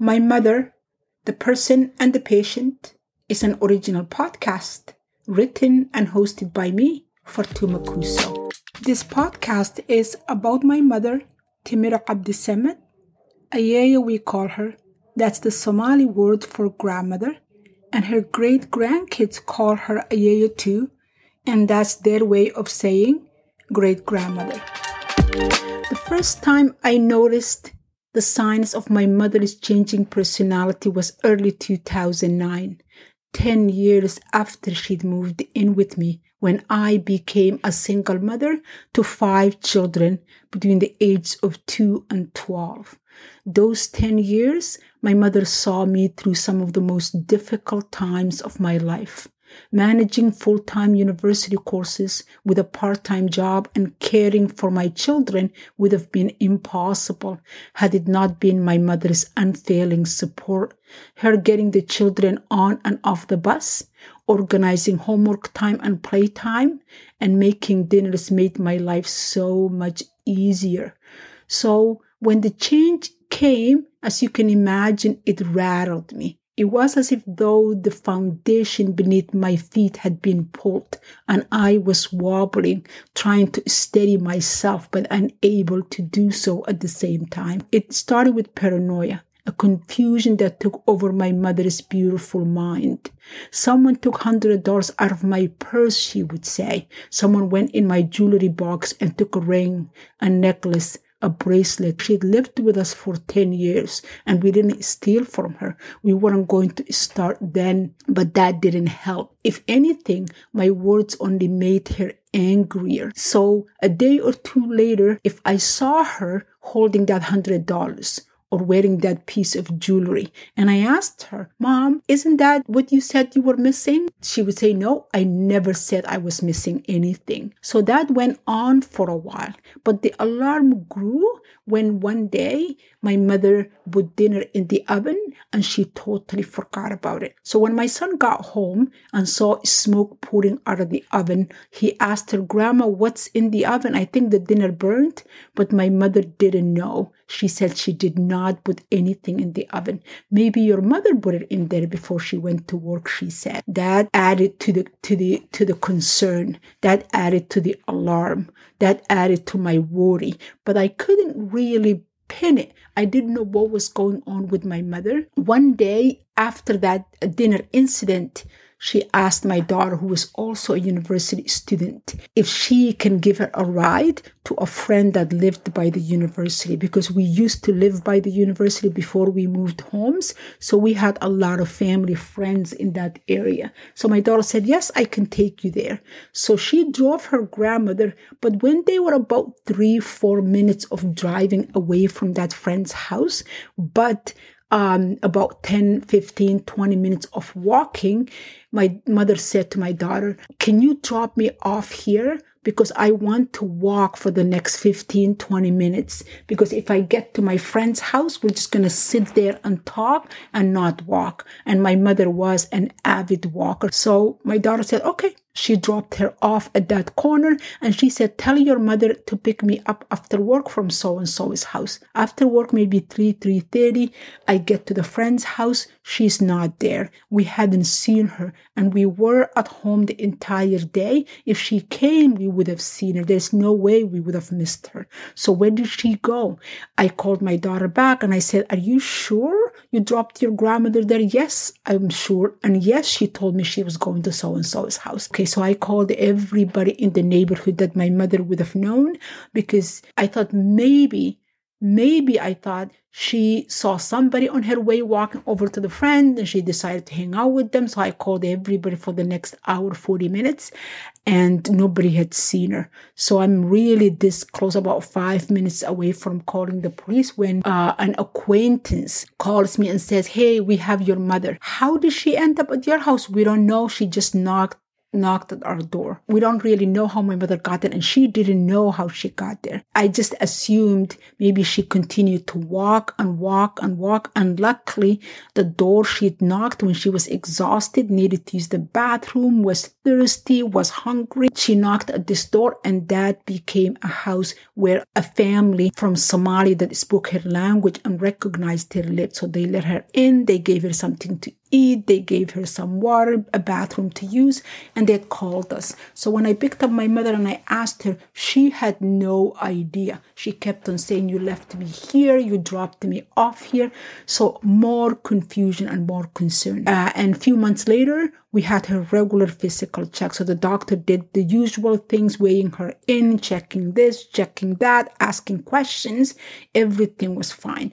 My Mother, The Person and the Patient is an original podcast written and hosted by me, Fartuma Kuso. This podcast is about my mother, Timira Abdisamed, Ayaya we call her. That's the Somali word for grandmother. And her great grandkids call her Ayaya too, and that's their way of saying great grandmother. The first time I noticed the signs of my mother's changing personality was early 2009, 10 years after she'd moved in with me when I became a single mother to five children between the ages of 2 and 12. Those 10 years, my mother saw me through some of the most difficult times of my life. Managing full time university courses with a part time job and caring for my children would have been impossible had it not been my mother's unfailing support. Her getting the children on and off the bus, organizing homework time and playtime, and making dinners made my life so much easier. So when the change came, as you can imagine, it rattled me. It was as if though the foundation beneath my feet had been pulled and I was wobbling, trying to steady myself, but unable to do so at the same time. It started with paranoia, a confusion that took over my mother's beautiful mind. Someone took hundred dollars out of my purse, she would say. Someone went in my jewelry box and took a ring, a necklace, a bracelet. She'd lived with us for 10 years and we didn't steal from her. We weren't going to start then, but that didn't help. If anything, my words only made her angrier. So a day or two later, if I saw her holding that hundred dollars, or wearing that piece of jewelry. And I asked her, Mom, isn't that what you said you were missing? She would say, No, I never said I was missing anything. So that went on for a while. But the alarm grew when one day my mother put dinner in the oven and she totally forgot about it. So when my son got home and saw smoke pouring out of the oven, he asked her, Grandma, what's in the oven? I think the dinner burnt, but my mother didn't know. She said she did not put anything in the oven. Maybe your mother put it in there before she went to work, she said. That added to the to the to the concern. That added to the alarm. That added to my worry. But I couldn't really pin it. I didn't know what was going on with my mother. One day after that dinner incident, she asked my daughter, who was also a university student, if she can give her a ride to a friend that lived by the university because we used to live by the university before we moved homes. So we had a lot of family friends in that area. So my daughter said, Yes, I can take you there. So she drove her grandmother, but when they were about three, four minutes of driving away from that friend's house, but um, about 10, 15, 20 minutes of walking, my mother said to my daughter, Can you drop me off here? Because I want to walk for the next 15, 20 minutes. Because if I get to my friend's house, we're just going to sit there and talk and not walk. And my mother was an avid walker. So my daughter said, Okay, she dropped her off at that corner and she said, Tell your mother to pick me up after work from so and so's house. After work, maybe 3, 3.30, I get to the friend's house. She's not there. We hadn't seen her and we were at home the entire day. If she came, we would have seen her. There's no way we would have missed her. So where did she go? I called my daughter back and I said, Are you sure you dropped your grandmother there? Yes, I'm sure. And yes, she told me she was going to so and so's house. Okay, so I called everybody in the neighborhood that my mother would have known because I thought maybe, maybe I thought she saw somebody on her way walking over to the friend and she decided to hang out with them. So I called everybody for the next hour, 40 minutes, and nobody had seen her. So I'm really this close, about five minutes away from calling the police when uh, an acquaintance calls me and says, Hey, we have your mother. How did she end up at your house? We don't know. She just knocked knocked at our door. We don't really know how my mother got there and she didn't know how she got there. I just assumed maybe she continued to walk and walk and walk. And luckily the door she'd knocked when she was exhausted, needed to use the bathroom, was thirsty, was hungry. She knocked at this door and that became a house where a family from Somalia that spoke her language and recognized her lips. So they let her in. They gave her something to eat. They gave her some water, a bathroom to use, and they called us. So when I picked up my mother and I asked her, she had no idea. She kept on saying, You left me here, you dropped me off here. So more confusion and more concern. Uh, and a few months later, we had her regular physical check. So the doctor did the usual things, weighing her in, checking this, checking that, asking questions. Everything was fine.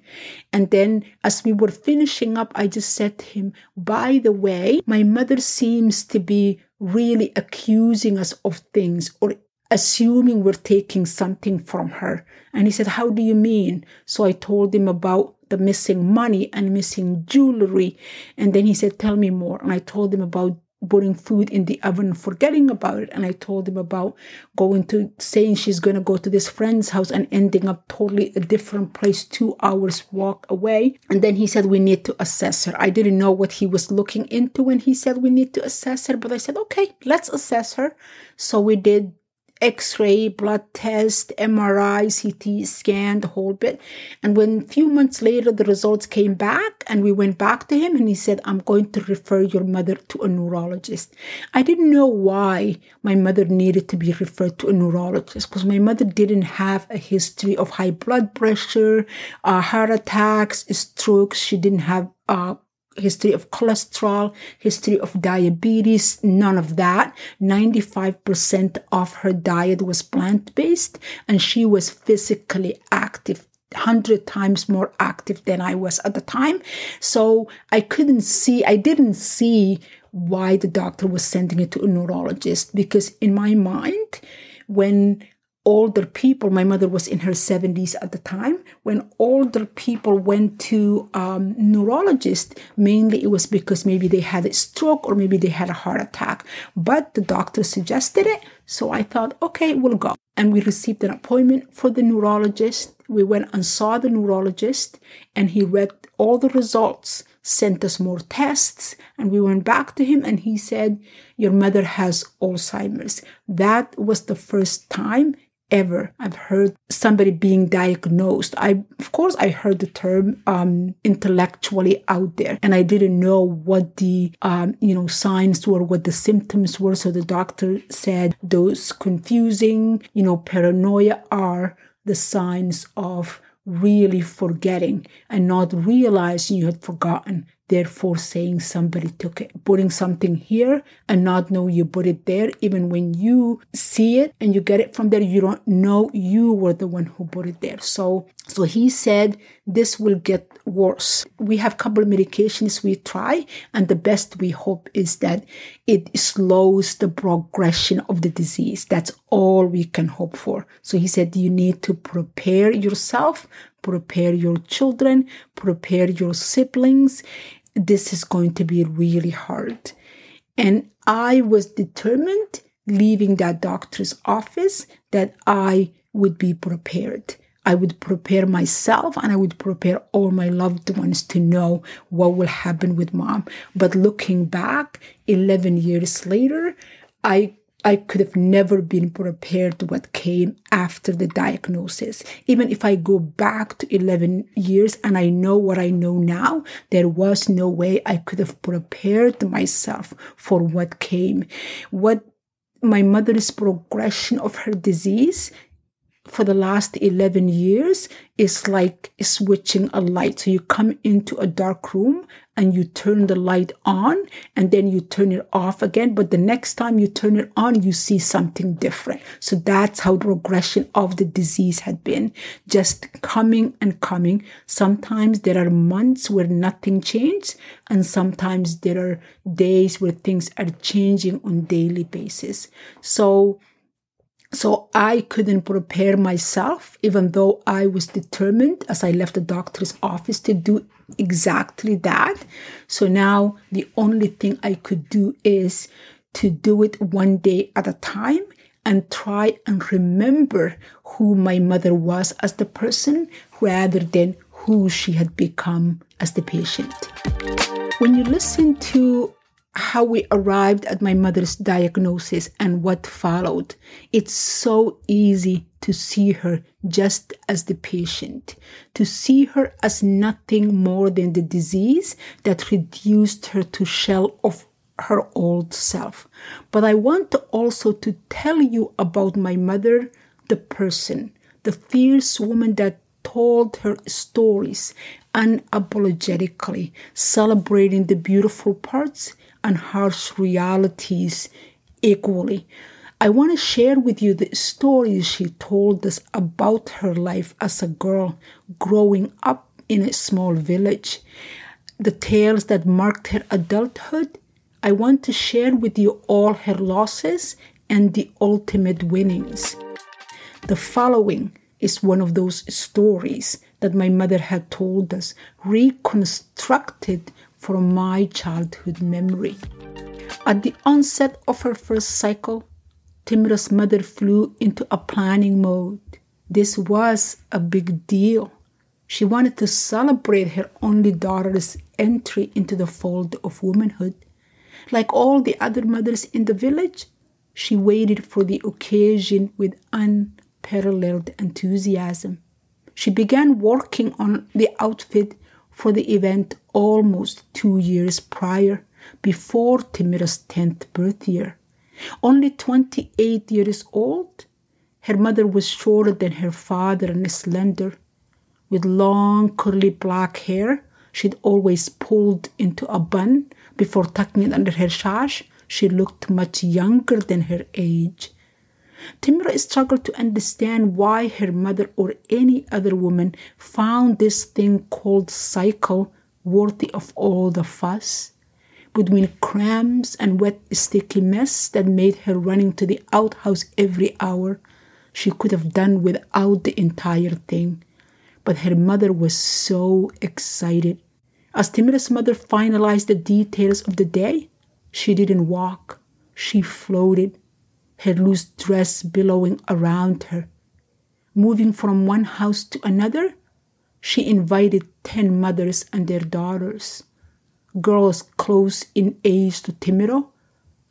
And then as we were finishing up, I just said to him, by the way, my mother seems to be really accusing us of things or assuming we're taking something from her. And he said, How do you mean? So I told him about the missing money and missing jewelry. And then he said, Tell me more. And I told him about putting food in the oven, forgetting about it. And I told him about going to saying she's going to go to this friend's house and ending up totally a different place, two hours walk away. And then he said, We need to assess her. I didn't know what he was looking into when he said we need to assess her, but I said, Okay, let's assess her. So we did X-ray, blood test, MRI, CT scan, the whole bit. And when a few months later the results came back and we went back to him and he said, I'm going to refer your mother to a neurologist. I didn't know why my mother needed to be referred to a neurologist because my mother didn't have a history of high blood pressure, uh, heart attacks, strokes. She didn't have uh, history of cholesterol, history of diabetes, none of that. 95% of her diet was plant based and she was physically active 100 times more active than I was at the time. So I couldn't see, I didn't see why the doctor was sending it to a neurologist because in my mind, when older people, my mother was in her 70s at the time, when older people went to um, neurologist, mainly it was because maybe they had a stroke or maybe they had a heart attack. But the doctor suggested it. So I thought, okay, we'll go. And we received an appointment for the neurologist. We went and saw the neurologist and he read all the results sent us more tests and we went back to him and he said your mother has alzheimer's that was the first time ever I've heard somebody being diagnosed. I, of course, I heard the term um, intellectually out there, and I didn't know what the um, you know signs were, what the symptoms were. So the doctor said those confusing, you know, paranoia are the signs of really forgetting and not realizing you had forgotten therefore saying somebody took it putting something here and not know you put it there. Even when you see it and you get it from there you don't know you were the one who put it there. So so he said this will get worse. We have couple of medications we try and the best we hope is that it slows the progression of the disease. That's all we can hope for. So he said you need to prepare yourself prepare your children, prepare your siblings. This is going to be really hard. And I was determined leaving that doctor's office that I would be prepared. I would prepare myself and I would prepare all my loved ones to know what will happen with mom. But looking back 11 years later, I I could have never been prepared to what came after the diagnosis. Even if I go back to 11 years and I know what I know now, there was no way I could have prepared myself for what came. What my mother's progression of her disease for the last 11 years is like switching a light. So you come into a dark room and you turn the light on and then you turn it off again. But the next time you turn it on, you see something different. So that's how the progression of the disease had been just coming and coming. Sometimes there are months where nothing changed and sometimes there are days where things are changing on daily basis. So so I couldn't prepare myself, even though I was determined as I left the doctor's office to do exactly that. So now the only thing I could do is to do it one day at a time and try and remember who my mother was as the person rather than who she had become as the patient. When you listen to how we arrived at my mother's diagnosis and what followed, it's so easy to see her just as the patient, to see her as nothing more than the disease that reduced her to shell of her old self. But I want also to tell you about my mother, the person, the fierce woman that told her stories unapologetically, celebrating the beautiful parts and harsh realities equally. I want to share with you the stories she told us about her life as a girl growing up in a small village, the tales that marked her adulthood. I want to share with you all her losses and the ultimate winnings. The following is one of those stories that my mother had told us, reconstructed from my childhood memory. At the onset of her first cycle, Timura's mother flew into a planning mode. This was a big deal. She wanted to celebrate her only daughter's entry into the fold of womanhood. Like all the other mothers in the village, she waited for the occasion with unparalleled enthusiasm. She began working on the outfit for the event almost two years prior, before Timira's 10th birth year. Only 28 years old, her mother was shorter than her father and slender. With long curly black hair, she'd always pulled into a bun before tucking it under her sash. She looked much younger than her age. Timura struggled to understand why her mother or any other woman found this thing called cycle worthy of all the fuss. Between cramps and wet, sticky mess that made her running to the outhouse every hour, she could have done without the entire thing. But her mother was so excited. As Timura's mother finalized the details of the day, she didn't walk, she floated her loose dress billowing around her. Moving from one house to another, she invited ten mothers and their daughters, girls close in age to Timiro,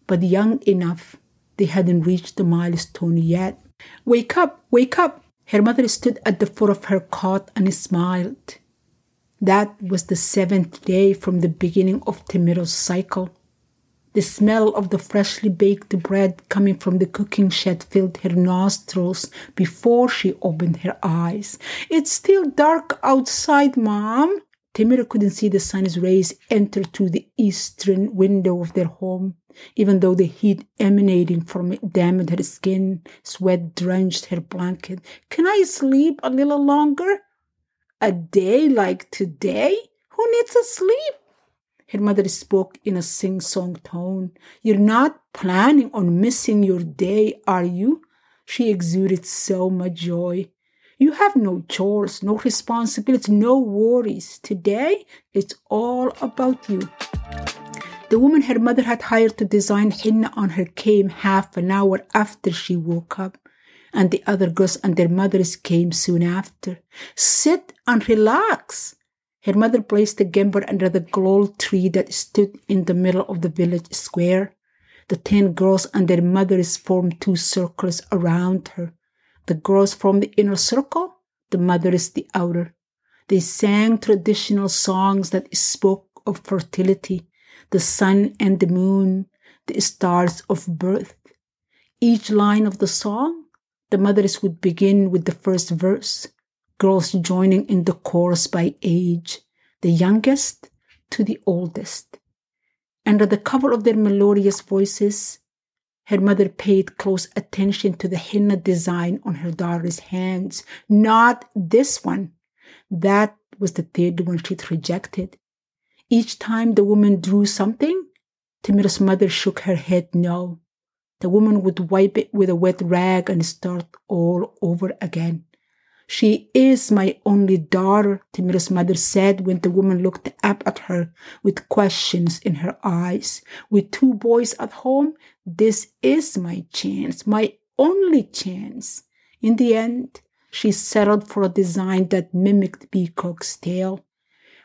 but young enough they hadn't reached the milestone yet. Wake up, wake up! Her mother stood at the foot of her cot and smiled. That was the seventh day from the beginning of Timiro's cycle. The smell of the freshly baked bread coming from the cooking shed filled her nostrils before she opened her eyes. It's still dark outside, Mom. Timira couldn't see the sun's rays enter through the eastern window of their home, even though the heat emanating from it dampened her skin, sweat drenched her blanket. Can I sleep a little longer? A day like today? Who needs a sleep? Her mother spoke in a sing song tone. You're not planning on missing your day, are you? She exuded so much joy. You have no chores, no responsibilities, no worries. Today, it's all about you. The woman her mother had hired to design henna on her came half an hour after she woke up, and the other girls and their mothers came soon after. Sit and relax. Her mother placed the gember under the gloll tree that stood in the middle of the village square. The ten girls and their mothers formed two circles around her. The girls formed the inner circle, the mothers the outer. They sang traditional songs that spoke of fertility, the sun and the moon, the stars of birth. Each line of the song, the mothers would begin with the first verse girls joining in the chorus by age, the youngest to the oldest. Under the cover of their melodious voices, her mother paid close attention to the henna design on her daughter's hands. Not this one. That was the third one she'd rejected. Each time the woman drew something, Timira's mother shook her head no. The woman would wipe it with a wet rag and start all over again. She is my only daughter, Timira's mother said when the woman looked up at her with questions in her eyes. With two boys at home, this is my chance, my only chance. In the end, she settled for a design that mimicked Peacock's tail.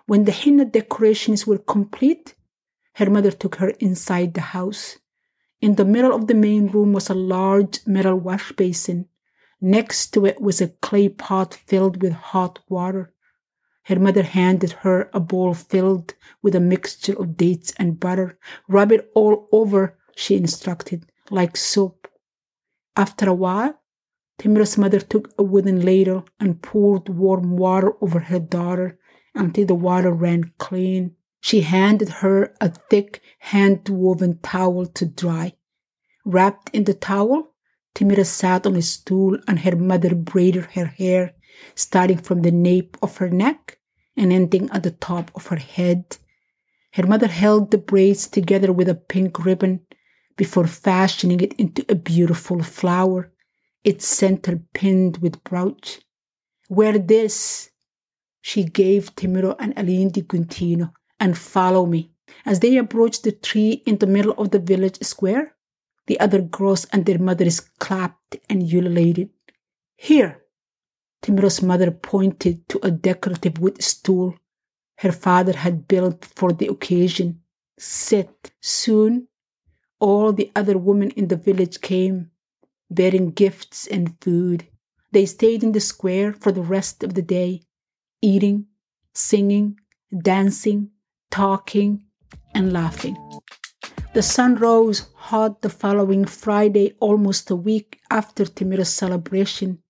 When the henna decorations were complete, her mother took her inside the house. In the middle of the main room was a large metal wash basin. Next to it was a clay pot filled with hot water. Her mother handed her a bowl filled with a mixture of dates and butter. Rub it all over, she instructed, like soap. After a while, Timira's mother took a wooden ladle and poured warm water over her daughter until the water ran clean. She handed her a thick hand woven towel to dry. Wrapped in the towel, Timira sat on a stool and her mother braided her hair, starting from the nape of her neck and ending at the top of her head. Her mother held the braids together with a pink ribbon before fashioning it into a beautiful flower, its center pinned with brooch. Wear this, she gave Timiro and Aline di Guntino, and follow me. As they approached the tree in the middle of the village square, the other girls and their mothers clapped and ululated. Here, Timiro's mother pointed to a decorative wood stool her father had built for the occasion. Sit. Soon, all the other women in the village came, bearing gifts and food. They stayed in the square for the rest of the day, eating, singing, dancing, talking, and laughing. The sun rose hot the following Friday, almost a week after Timira's celebration.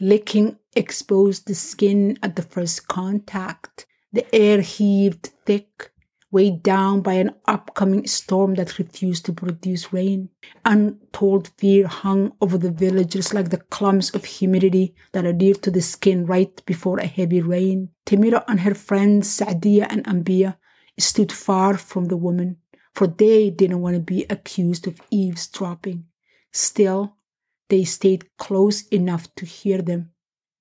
Licking exposed the skin at the first contact. The air heaved thick, weighed down by an upcoming storm that refused to produce rain. Untold fear hung over the villagers like the clumps of humidity that adhere to the skin right before a heavy rain. Timira and her friends Saadia and Ambia stood far from the woman for they didn't want to be accused of eavesdropping. Still, they stayed close enough to hear them.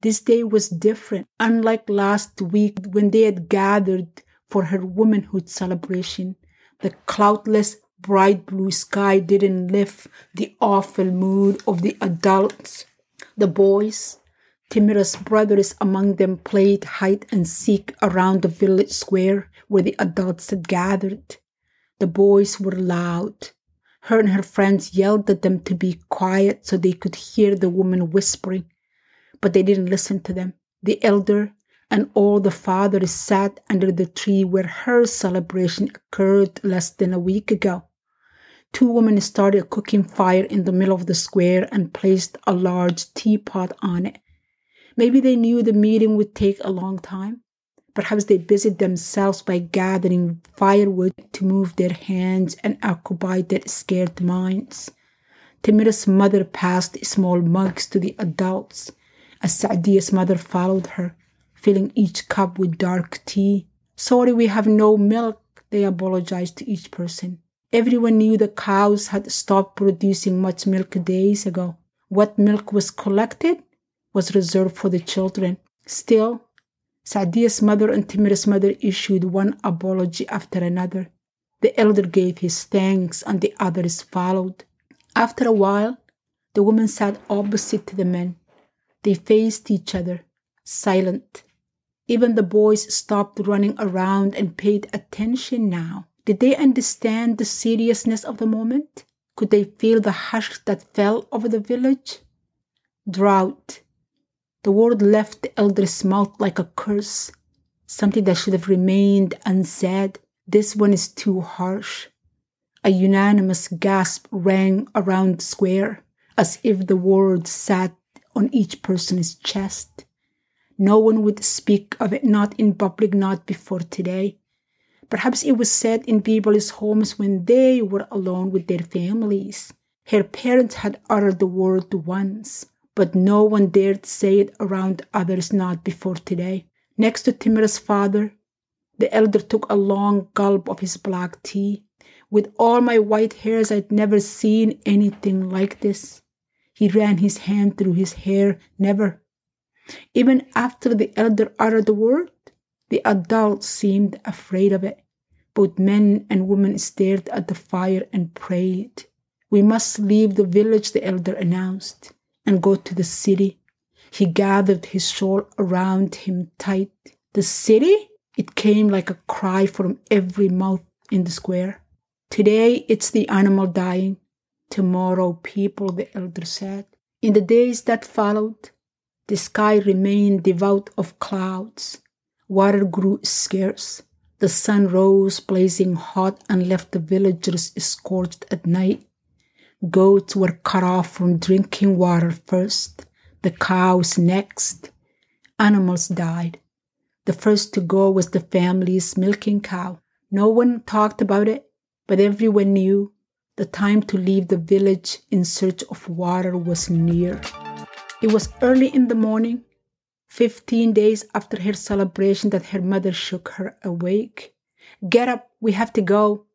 This day was different, unlike last week when they had gathered for her womanhood celebration. The cloudless, bright blue sky didn't lift the awful mood of the adults. The boys, Timira's brothers among them, played hide and seek around the village square where the adults had gathered. The boys were loud. Her and her friends yelled at them to be quiet so they could hear the woman whispering, but they didn't listen to them. The elder and all the fathers sat under the tree where her celebration occurred less than a week ago. Two women started a cooking fire in the middle of the square and placed a large teapot on it. Maybe they knew the meeting would take a long time. Perhaps they busied themselves by gathering firewood to move their hands and occupy their scared minds. Timira's mother passed small mugs to the adults, as Saadia's mother followed her, filling each cup with dark tea. Sorry, we have no milk, they apologized to each person. Everyone knew the cows had stopped producing much milk days ago. What milk was collected was reserved for the children. Still, Saadia's mother and Timira's mother issued one apology after another. The elder gave his thanks and the others followed. After a while, the woman sat opposite to the men. They faced each other, silent. Even the boys stopped running around and paid attention now. Did they understand the seriousness of the moment? Could they feel the hush that fell over the village? Drought, the word left the elder's mouth like a curse, something that should have remained unsaid. This one is too harsh. A unanimous gasp rang around the square, as if the word sat on each person's chest. No one would speak of it, not in public, not before today. Perhaps it was said in people's homes when they were alone with their families. Her parents had uttered the word once but no one dared say it around others not before today. Next to Timira's father, the elder took a long gulp of his black tea. With all my white hairs, I'd never seen anything like this. He ran his hand through his hair. Never. Even after the elder uttered the word, the adults seemed afraid of it. Both men and women stared at the fire and prayed. We must leave the village, the elder announced, and go to the city. He gathered his shawl around him tight. The city? It came like a cry from every mouth in the square. Today it's the animal dying. Tomorrow people, the elder said. In the days that followed, the sky remained devout of clouds. Water grew scarce. The sun rose blazing hot and left the villagers scorched at night. Goats were cut off from drinking water first, the cows next. Animals died. The first to go was the family's milking cow. No one talked about it, but everyone knew the time to leave the village in search of water was near. It was early in the morning, 15 days after her celebration, that her mother shook her awake. Get up, we have to go.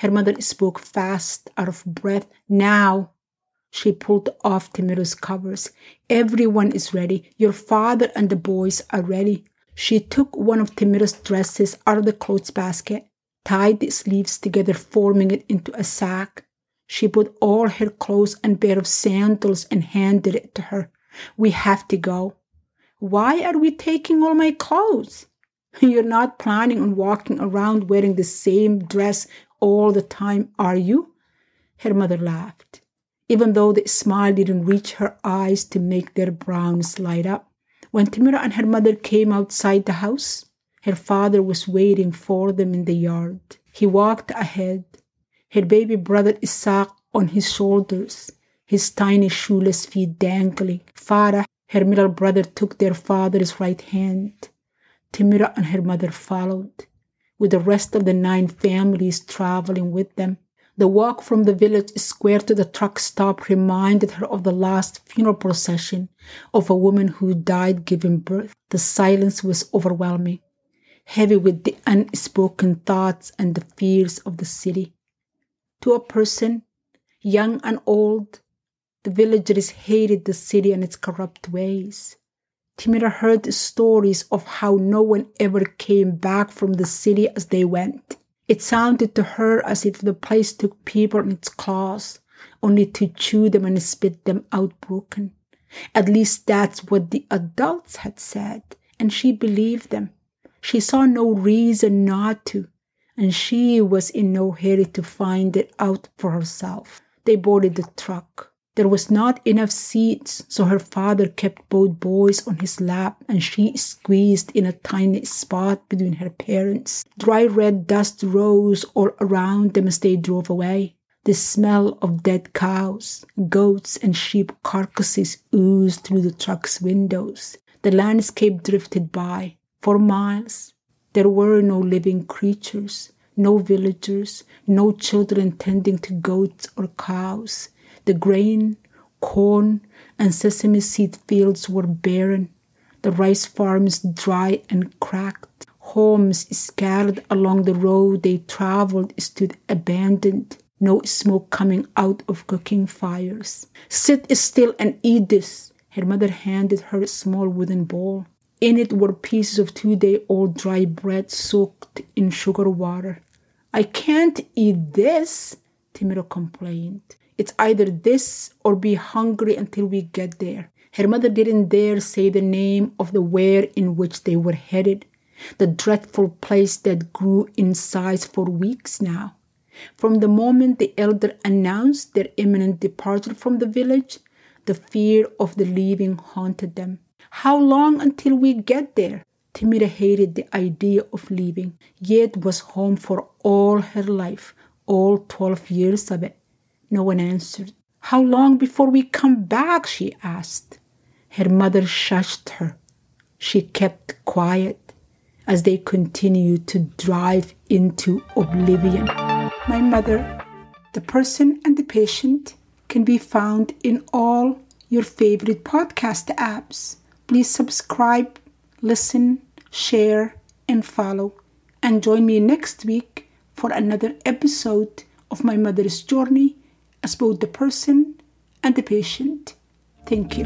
Her mother spoke fast, out of breath. Now, she pulled off Timiro's covers. Everyone is ready. Your father and the boys are ready. She took one of Timiro's dresses out of the clothes basket tied the sleeves together, forming it into a sack. She put all her clothes and pair of sandals and handed it to her. We have to go. Why are we taking all my clothes? You're not planning on walking around wearing the same dress all the time, are you? Her mother laughed, even though the smile didn't reach her eyes to make their browns light up. When Timira and her mother came outside the house, her father was waiting for them in the yard. He walked ahead, her baby brother Isaac on his shoulders, his tiny shoeless feet dangling. Farah, her middle brother, took their father's right hand. Timira and her mother followed, with the rest of the nine families traveling with them. The walk from the village square to the truck stop reminded her of the last funeral procession of a woman who died giving birth. The silence was overwhelming heavy with the unspoken thoughts and the fears of the city. To a person, young and old, the villagers hated the city and its corrupt ways. Timira heard stories of how no one ever came back from the city as they went. It sounded to her as if the place took people in its claws, only to chew them and spit them out broken. At least that's what the adults had said, and she believed them. She saw no reason not to, and she was in no hurry to find it out for herself. They boarded the truck. There was not enough seats, so her father kept both boys on his lap and she squeezed in a tiny spot between her parents. Dry red dust rose all around them as they drove away. The smell of dead cows, goats, and sheep carcasses oozed through the truck's windows. The landscape drifted by. For miles, there were no living creatures, no villagers, no children tending to goats or cows. The grain, corn, and sesame seed fields were barren, the rice farms dry and cracked. Homes scattered along the road they traveled stood abandoned, no smoke coming out of cooking fires. Sit still and eat this. Her mother handed her a small wooden bowl. In it were pieces of two day old dry bread soaked in sugar water. I can't eat this, Timiro complained. It's either this or be hungry until we get there. Her mother didn't dare say the name of the where in which they were headed, the dreadful place that grew in size for weeks now. From the moment the elder announced their imminent departure from the village, the fear of the leaving haunted them. How long until we get there? Timira hated the idea of leaving, yet was home for all her life, all 12 years of it. No one answered. How long before we come back? she asked. Her mother shushed her. She kept quiet as they continued to drive into oblivion. My mother, the person and the patient, can be found in all your favorite podcast apps. Please subscribe, listen, share, and follow. And join me next week for another episode of my mother's journey as both the person and the patient. Thank you.